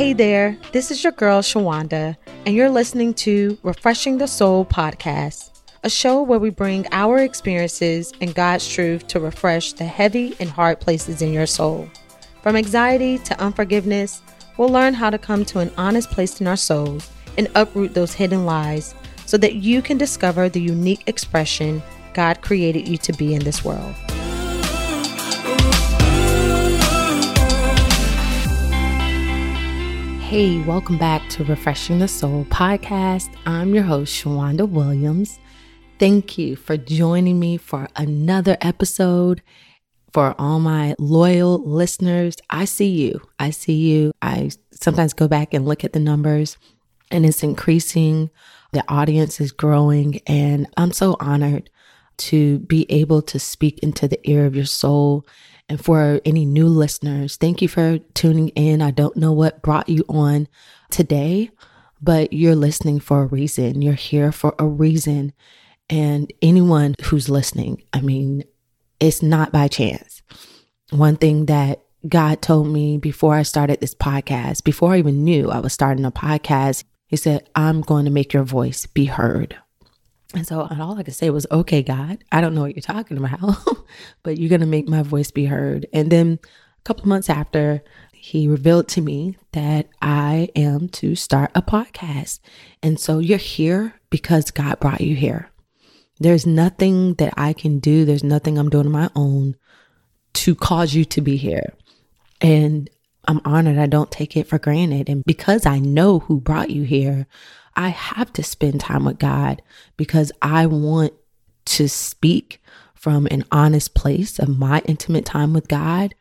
Hey there, this is your girl Shawanda, and you're listening to Refreshing the Soul podcast, a show where we bring our experiences and God's truth to refresh the heavy and hard places in your soul. From anxiety to unforgiveness, we'll learn how to come to an honest place in our souls and uproot those hidden lies so that you can discover the unique expression God created you to be in this world. Hey, welcome back to Refreshing the Soul podcast. I'm your host, Shawanda Williams. Thank you for joining me for another episode. For all my loyal listeners, I see you. I see you. I sometimes go back and look at the numbers, and it's increasing. The audience is growing, and I'm so honored to be able to speak into the ear of your soul and for any new listeners, thank you for tuning in. I don't know what brought you on today, but you're listening for a reason. You're here for a reason. And anyone who's listening, I mean, it's not by chance. One thing that God told me before I started this podcast, before I even knew I was starting a podcast, He said, I'm going to make your voice be heard. And so all I could say was, okay, God, I don't know what you're talking about, but you're going to make my voice be heard. And then a couple months after, he revealed to me that I am to start a podcast. And so you're here because God brought you here. There's nothing that I can do, there's nothing I'm doing on my own to cause you to be here. And I'm honored. I don't take it for granted. And because I know who brought you here, I have to spend time with God because I want to speak from an honest place of my intimate time with God.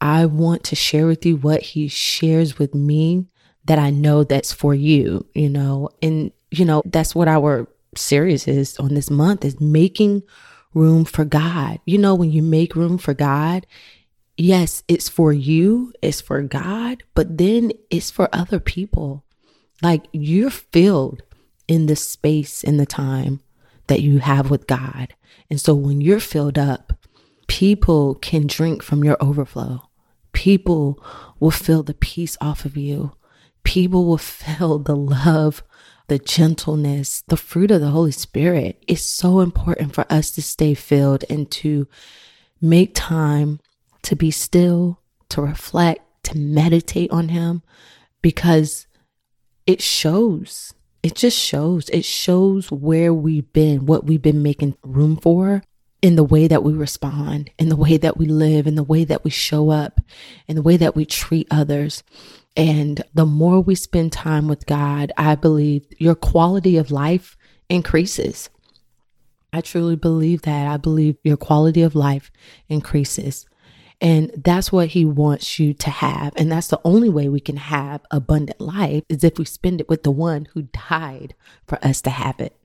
I want to share with you what He shares with me that I know that's for you, you know, and, you know, that's what our series is on this month is making room for God. You know, when you make room for God, yes, it's for you, it's for God, but then it's for other people. Like you're filled in the space and the time that you have with God. And so when you're filled up, people can drink from your overflow. People will feel the peace off of you. People will feel the love, the gentleness, the fruit of the Holy Spirit. It's so important for us to stay filled and to make time to be still, to reflect, to meditate on Him, because it shows. It just shows. It shows where we've been, what we've been making room for in the way that we respond, in the way that we live, in the way that we show up, in the way that we treat others. And the more we spend time with God, I believe your quality of life increases. I truly believe that. I believe your quality of life increases. And that's what he wants you to have. And that's the only way we can have abundant life is if we spend it with the one who died for us to have it.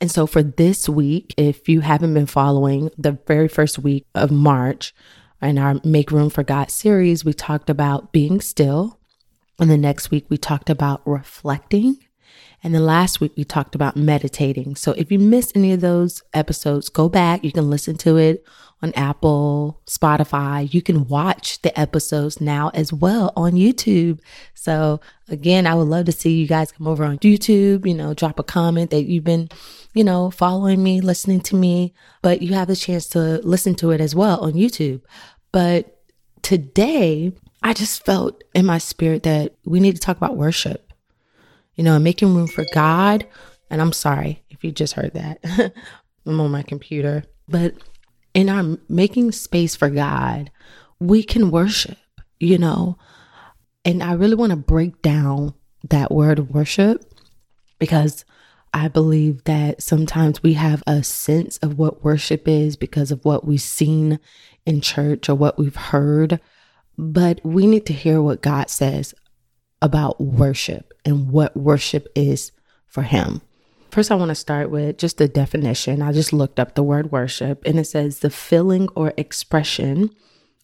And so for this week, if you haven't been following the very first week of March in our Make Room for God series, we talked about being still. And the next week, we talked about reflecting. And then last week, we talked about meditating. So if you missed any of those episodes, go back. You can listen to it on Apple, Spotify. You can watch the episodes now as well on YouTube. So again, I would love to see you guys come over on YouTube, you know, drop a comment that you've been, you know, following me, listening to me, but you have the chance to listen to it as well on YouTube. But today, I just felt in my spirit that we need to talk about worship, you know, making room for God. And I'm sorry if you just heard that. I'm on my computer, but in our making space for God, we can worship, you know. And I really want to break down that word worship because I believe that sometimes we have a sense of what worship is because of what we've seen in church or what we've heard. But we need to hear what God says about worship and what worship is for Him. First, I want to start with just the definition. I just looked up the word worship and it says the feeling or expression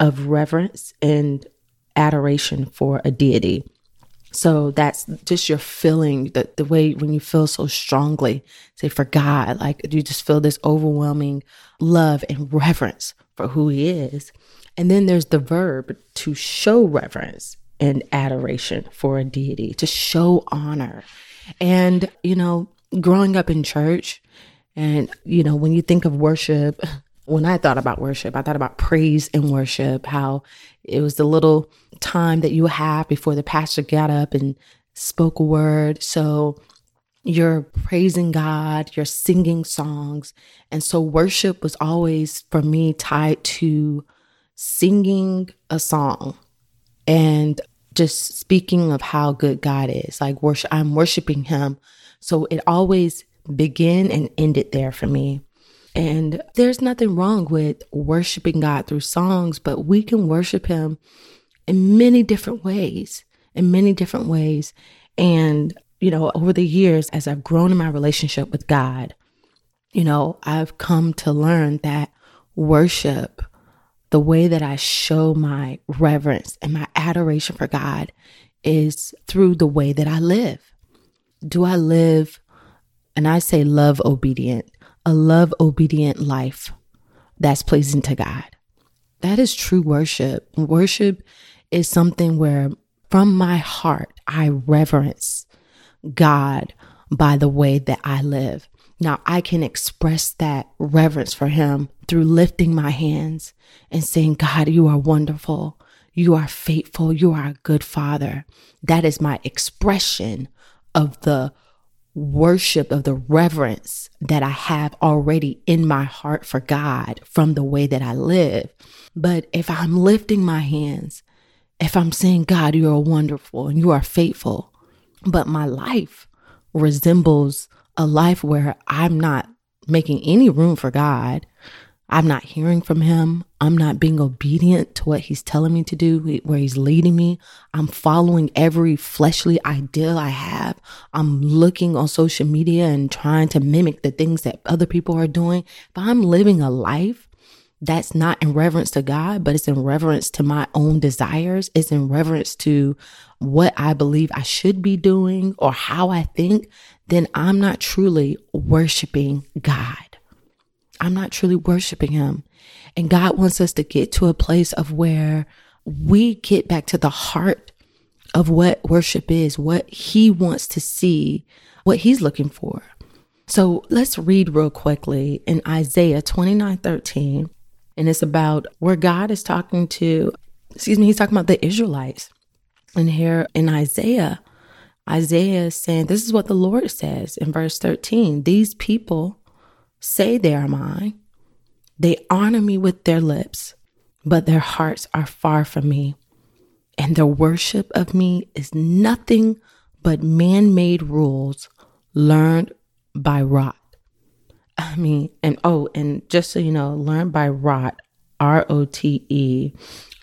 of reverence and adoration for a deity. So that's just your feeling, the, the way when you feel so strongly, say for God, like you just feel this overwhelming love and reverence for who He is. And then there's the verb to show reverence and adoration for a deity, to show honor. And, you know, growing up in church, and, you know, when you think of worship, when I thought about worship, I thought about praise and worship, how it was the little time that you have before the pastor got up and spoke a word. So you're praising God, you're singing songs. And so worship was always for me tied to singing a song and just speaking of how good God is. Like worship I'm worshiping him. So it always began and ended there for me. And there's nothing wrong with worshiping God through songs, but we can worship him in many different ways, in many different ways. And you know, over the years, as I've grown in my relationship with God, you know, I've come to learn that worship, the way that I show my reverence and my adoration for God is through the way that I live. Do I live, and I say love obedient, a love obedient life that's pleasing to God? That is true worship. Worship is something where from my heart I reverence God by the way that I live. Now I can express that reverence for him through lifting my hands and saying, God, you are wonderful. You are faithful. You are a good father. That is my expression of the worship, of the reverence that I have already in my heart for God from the way that I live. But if I'm lifting my hands, if I'm saying, God, you are wonderful and you are faithful, but my life resembles a life where I'm not making any room for God. I'm not hearing from Him. I'm not being obedient to what He's telling me to do, where He's leading me. I'm following every fleshly ideal I have. I'm looking on social media and trying to mimic the things that other people are doing. But I'm living a life that's not in reverence to God, but it's in reverence to my own desires. It's in reverence to what I believe I should be doing or how I think, then I'm not truly worshiping God. I'm not truly worshiping Him. And God wants us to get to a place of where we get back to the heart of what worship is, what He wants to see, what He's looking for. So let's read real quickly in Isaiah 29 13 and it's about where God is talking to, excuse me, he's talking about the Israelites. And here in Isaiah, Isaiah is saying, This is what the Lord says in verse 13 These people say they are mine, they honor me with their lips, but their hearts are far from me. And their worship of me is nothing but man made rules learned by rote. I mean, and oh, and just so you know, learn by rot, R O T E.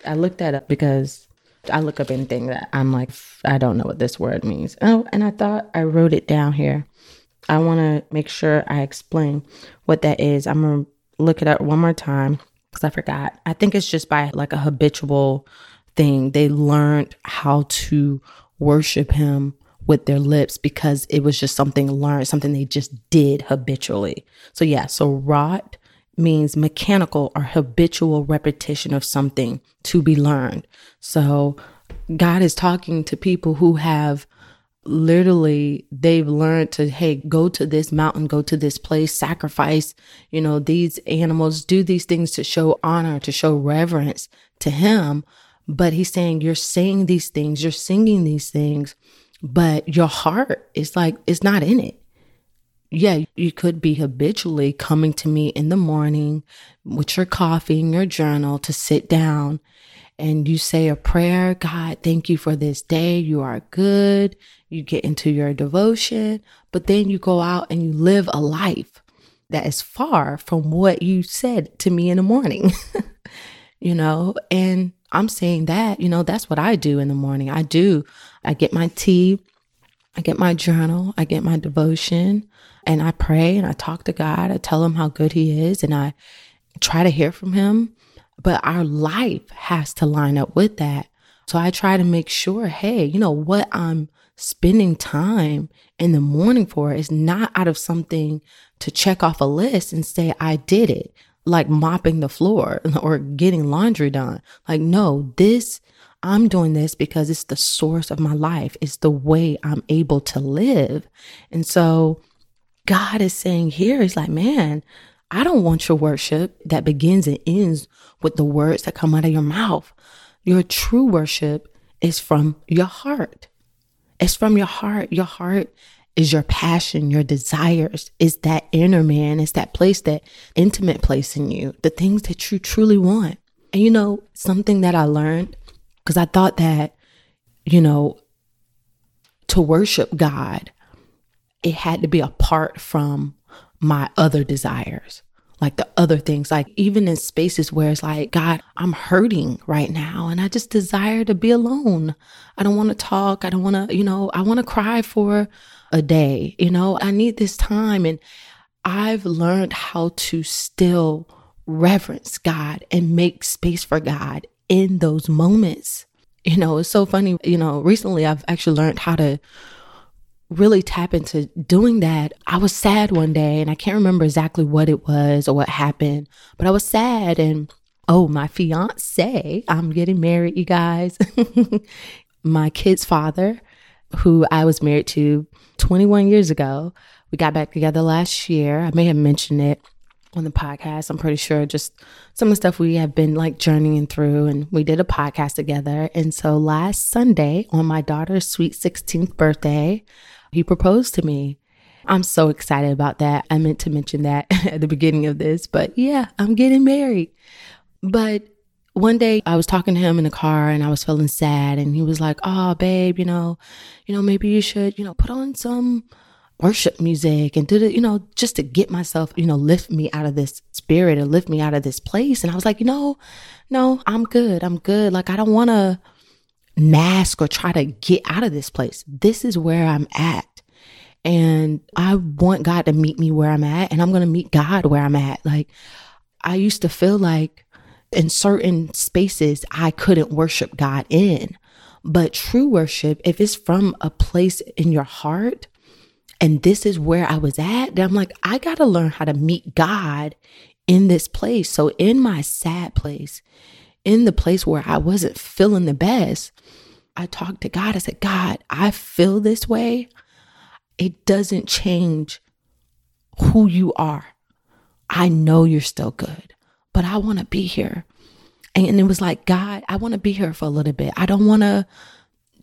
I looked that up because I look up anything that I'm like, I don't know what this word means. Oh, and I thought I wrote it down here. I want to make sure I explain what that is. I'm going to look it up one more time because I forgot. I think it's just by like a habitual thing. They learned how to worship him with their lips because it was just something learned, something they just did habitually. So, yeah, so rot means mechanical or habitual repetition of something to be learned. So, God is talking to people who have literally they've learned to hey go to this mountain go to this place sacrifice you know these animals do these things to show honor to show reverence to him but he's saying you're saying these things you're singing these things but your heart is like, it's not in it. Yeah, you could be habitually coming to me in the morning with your coffee and your journal to sit down and you say a prayer God, thank you for this day. You are good. You get into your devotion, but then you go out and you live a life that is far from what you said to me in the morning, you know? And I'm saying that, you know, that's what I do in the morning. I do. I get my tea, I get my journal, I get my devotion, and I pray and I talk to God. I tell him how good he is and I try to hear from him. But our life has to line up with that. So I try to make sure, hey, you know, what I'm spending time in the morning for is not out of something to check off a list and say, I did it like mopping the floor or getting laundry done. Like, no, this, I'm doing this because it's the source of my life. It's the way I'm able to live. And so God is saying here, He's like, man, I don't want your worship that begins and ends with the words that come out of your mouth. Your true worship is from your heart. It's from your heart. Your heart is your passion, your desires, is that inner man, is that place, that intimate place in you, the things that you truly want. And you know, something that I learned, because I thought that, you know, to worship God, it had to be apart from my other desires like the other things, like even in spaces where it's like, God, I'm hurting right now and I just desire to be alone. I don't want to talk. I don't want to, you know, I want to cry for a day. You know, I need this time. And I've learned how to still reverence God and make space for God in those moments. You know, it's so funny. You know, recently I've actually learned how to really tap into doing that, I was sad one day and I can't remember exactly what it was or what happened, but I was sad and oh, my fiance, I'm getting married, you guys. my kid's father, who I was married to 21 years ago, we got back together last year. I may have mentioned it on the podcast. I'm pretty sure just some of the stuff we have been like journeying through, and we did a podcast together. And so last Sunday, on my daughter's sweet 16th birthday, he proposed to me. I'm so excited about that. I meant to mention that at the beginning of this, but yeah, I'm getting married. But one day I was talking to him in the car and I was feeling sad and he was like, "Oh, babe, you know, you know, maybe you should, you know, put on some worship music and do it, you know, just to get myself, you know, lift me out of this spirit and lift me out of this place." And I was like, "You know, no, I'm good. I'm good. Like I don't want to mask or try to get out of this place. This is where I'm at. And I want God to meet me where I'm at, and I'm going to meet God where I'm at. Like, I used to feel like in certain spaces, I couldn't worship God in. But true worship, if it's from a place in your heart, and this is where I was at, then I'm like, I got to learn how to meet God in this place. So, in my sad place, in the place where I wasn't feeling the best, I talked to God. I said, God, I feel this way. It doesn't change who you are. I know you're still good, but I want to be here. And it was like, God, I want to be here for a little bit. I don't want to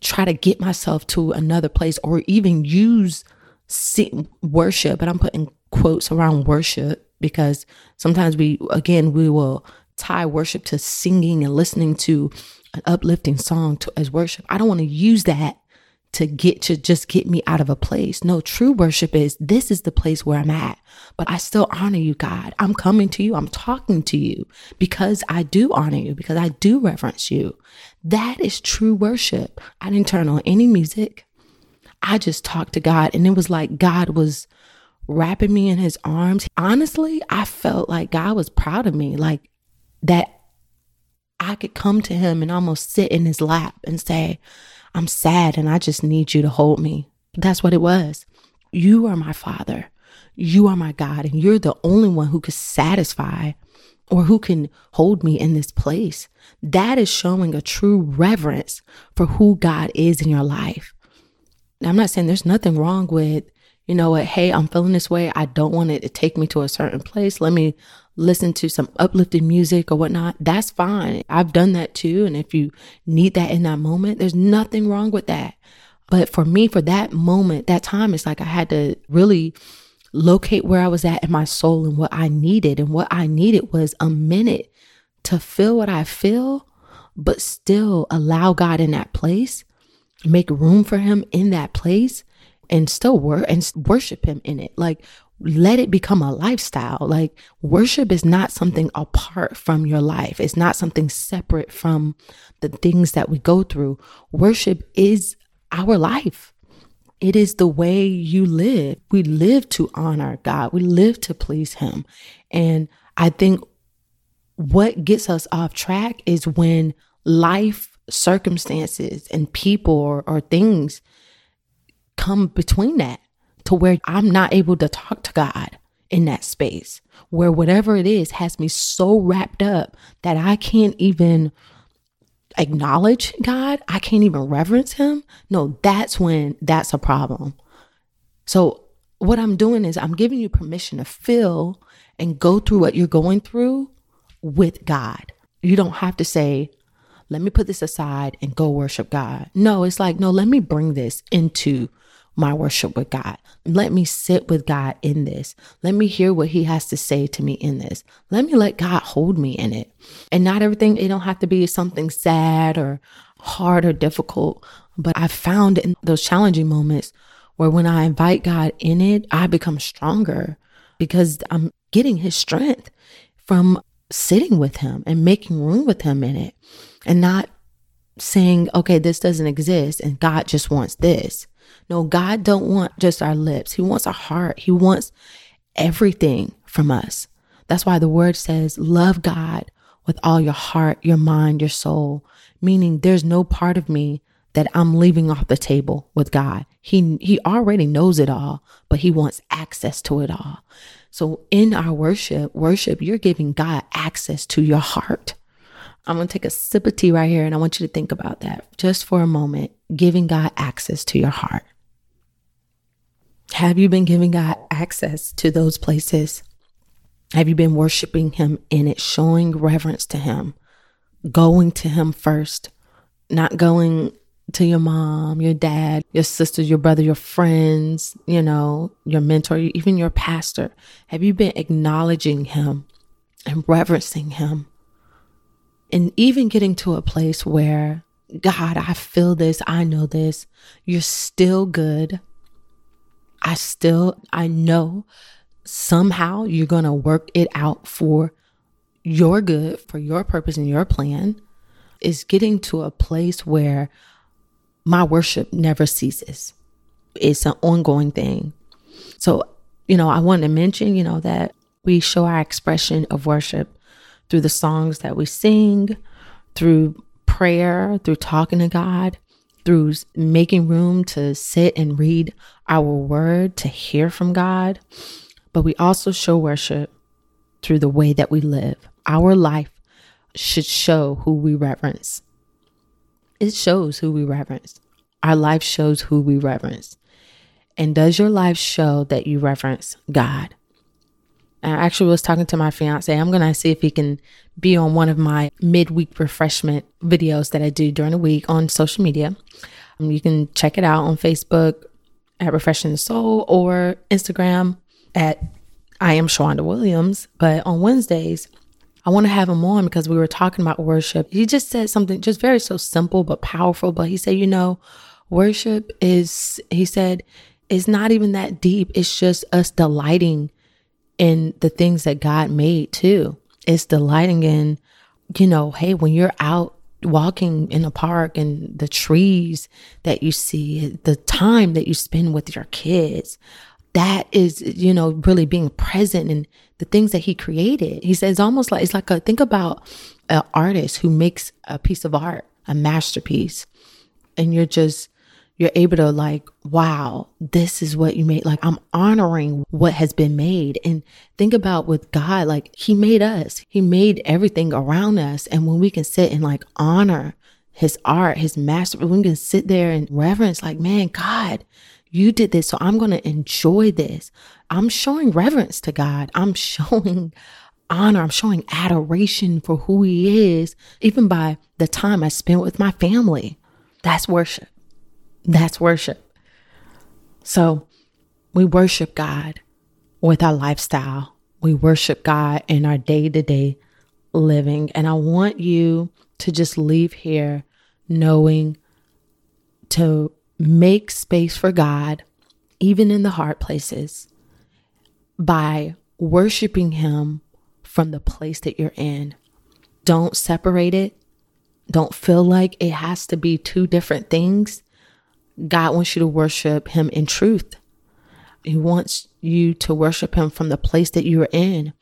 try to get myself to another place or even use worship, but I'm putting quotes around worship because sometimes we, again, we will tie worship to singing and listening to an uplifting song to, as worship. I don't want to use that to get to just get me out of a place. No, true worship is this is the place where I'm at, but I still honor you, God. I'm coming to you. I'm talking to you because I do honor you, because I do reverence you. That is true worship. I didn't turn on any music. I just talked to God and it was like God was wrapping me in his arms. Honestly, I felt like God was proud of me, like that I could come to him and almost sit in his lap and say, I'm sad and I just need you to hold me. That's what it was. You are my father. You are my God, and you're the only one who could satisfy or who can hold me in this place. That is showing a true reverence for who God is in your life. Now, I'm not saying there's nothing wrong with, you know what, hey, I'm feeling this way. I don't want it to take me to a certain place. Let me listen to some uplifting music or whatnot, that's fine. I've done that too. And if you need that in that moment, there's nothing wrong with that. But for me, for that moment, that time, it's like I had to really locate where I was at in my soul and what I needed. And what I needed was a minute to feel what I feel, but still allow God in that place, make room for Him in that place, and still work and worship Him in it. Like let it become a lifestyle. Like worship is not something apart from your life. It's not something separate from the things that we go through. Worship is our life. It is the way you live. We live to honor God. We live to please him. And I think what gets us off track is when life circumstances and people or, or things come between that to where I'm not able to talk to God in that space where whatever it is has me so wrapped up that I can't even acknowledge God. I can't even reverence him. No, that's when that's a problem. So, what I'm doing is I'm giving you permission to feel and go through what you're going through with God. You don't have to say, let me put this aside and go worship God. No, it's like, no, let me bring this into my worship with God. Let me sit with God in this. Let me hear what he has to say to me in this. Let me let God hold me in it. And not everything, it don't have to be something sad or hard or difficult. But I found in those challenging moments where when I invite God in it, I become stronger because I'm getting his strength from sitting with him and making room with him in it and not saying, okay, this doesn't exist and God just wants this. No, God don't want just our lips. He wants our heart. He wants everything from us. That's why the word says, love God with all your heart, your mind, your soul, meaning there's no part of me that I'm leaving off the table with God. He he already knows it all, but he wants access to it all. So in our worship, worship, you're giving God access to your heart. I'm going to take a sip of tea right here and I want you to think about that just for a moment, giving God access to your heart. Have you been giving God access to those places? Have you been worshiping Him in it, showing reverence to Him, going to Him first, not going to your mom, your dad, your sisters, your brother, your friends, you know, your mentor, even your pastor? Have you been acknowledging Him and reverencing Him? And even getting to a place where, God, I feel this, I know this, you're still good. I still, I know somehow you're going to work it out for your good, for your purpose and your plan, is getting to a place where my worship never ceases. It's an ongoing thing. So, you know, I want to mention, you know, that we show our expression of worship through the songs that we sing, through prayer, through talking to God, through making room to sit and read our word, to hear from God. But we also show worship through the way that we live. Our life should show who we reverence. It shows who we reverence. Our life shows who we reverence. And does your life show that you reverence God? I actually was talking to my fiance. I'm going to see if he can be on one of my midweek refreshment videos that I do during the week on social media. Um, you can check it out on Facebook at Refreshing Soul or Instagram at I am Shawanda Williams. But on Wednesdays, I want to have him on because we were talking about worship. He just said something just very so simple but powerful. But he said, you know, worship is, he said, is not even that deep. It's just us delighting in the things that God made too. It's delighting in, you know, hey, when you're out walking in a park and the trees that you see, the time that you spend with your kids, that is, you know, really being present in the things that he created. He says almost like it's like a think about an artist who makes a piece of art, a masterpiece, and you're just you're able to like, wow, this is what you made. Like I'm honoring what has been made. And think about with God, like he made us, he made everything around us. And when we can sit and like honor his art, his master, we can sit there and reverence like, man, God, you did this. So I'm going to enjoy this. I'm showing reverence to God. I'm showing honor. I'm showing adoration for who he is, even by the time I spent with my family. That's worship. That's worship. So we worship God with our lifestyle. We worship God in our day to day living. And I want you to just leave here knowing to make space for God, even in the hard places, by worshiping Him from the place that you're in. Don't separate it. Don't feel like it has to be two different things. God wants you to worship Him in truth. He wants you to worship Him from the place that you are in.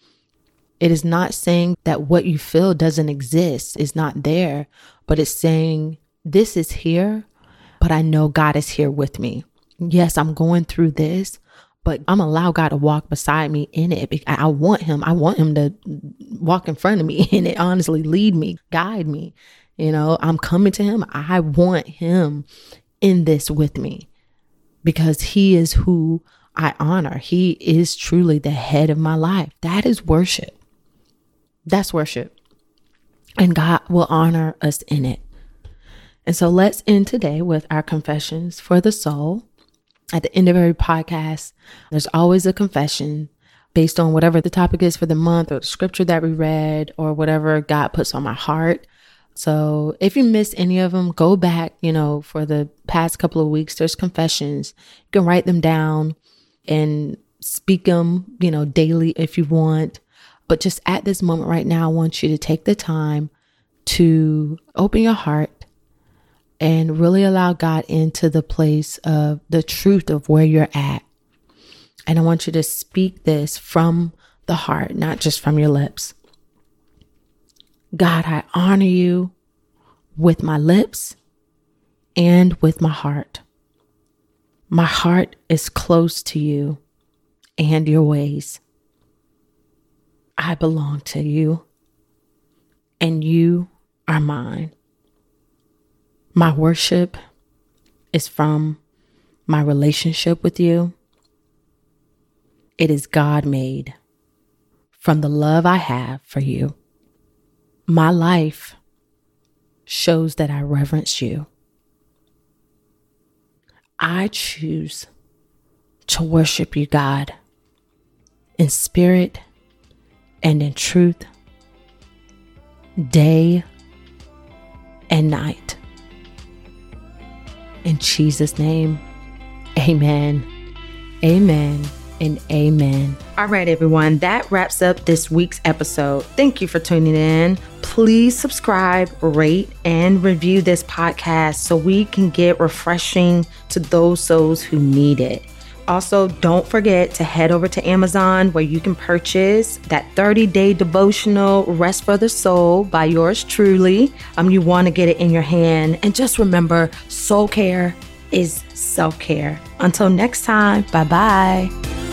It is not saying that what you feel doesn't exist, is not there, but it's saying, This is here, but I know God is here with me. Yes, I'm going through this, but I'm allow God to walk beside me in it. I want Him. I want Him to walk in front of me in it. Honestly, lead me, guide me, You know, I'm coming to him. I want him in this with me because he is who I honor. He is truly the head of my life. That is worship. That's worship. And God will honor us in it. And so let's end today with our confessions for the soul. At the end of every podcast, there's always a confession based on whatever the topic is for the month or the scripture that we read or whatever God puts on my heart. So if you missed any of them, go back, you know, for the past couple of weeks, there's confessions. You can write them down and speak them, you know, daily if you want. But just at this moment right now, I want you to take the time to open your heart and really allow God into the place of the truth of where you're at. And I want you to speak this from the heart, not just from your lips. God, I honor you with my lips and with my heart. My heart is close to you and your ways. I belong to you, and you are mine. My worship is from my relationship with you. It is God made from the love I have for you. My life shows that I reverence you. I choose to worship you, God, in spirit and in truth, day and night. In Jesus' name, amen. Amen and amen. All right, everyone, that wraps up this week's episode. Thank you for tuning in. Please subscribe, rate, and review this podcast so we can get refreshing to those souls who need it. Also, don't forget to head over to Amazon where you can purchase that 30 day devotional Rest for the Soul by yours truly. Um, you want to get it in your hand. And just remember, soul care is self care. Until next time, bye bye.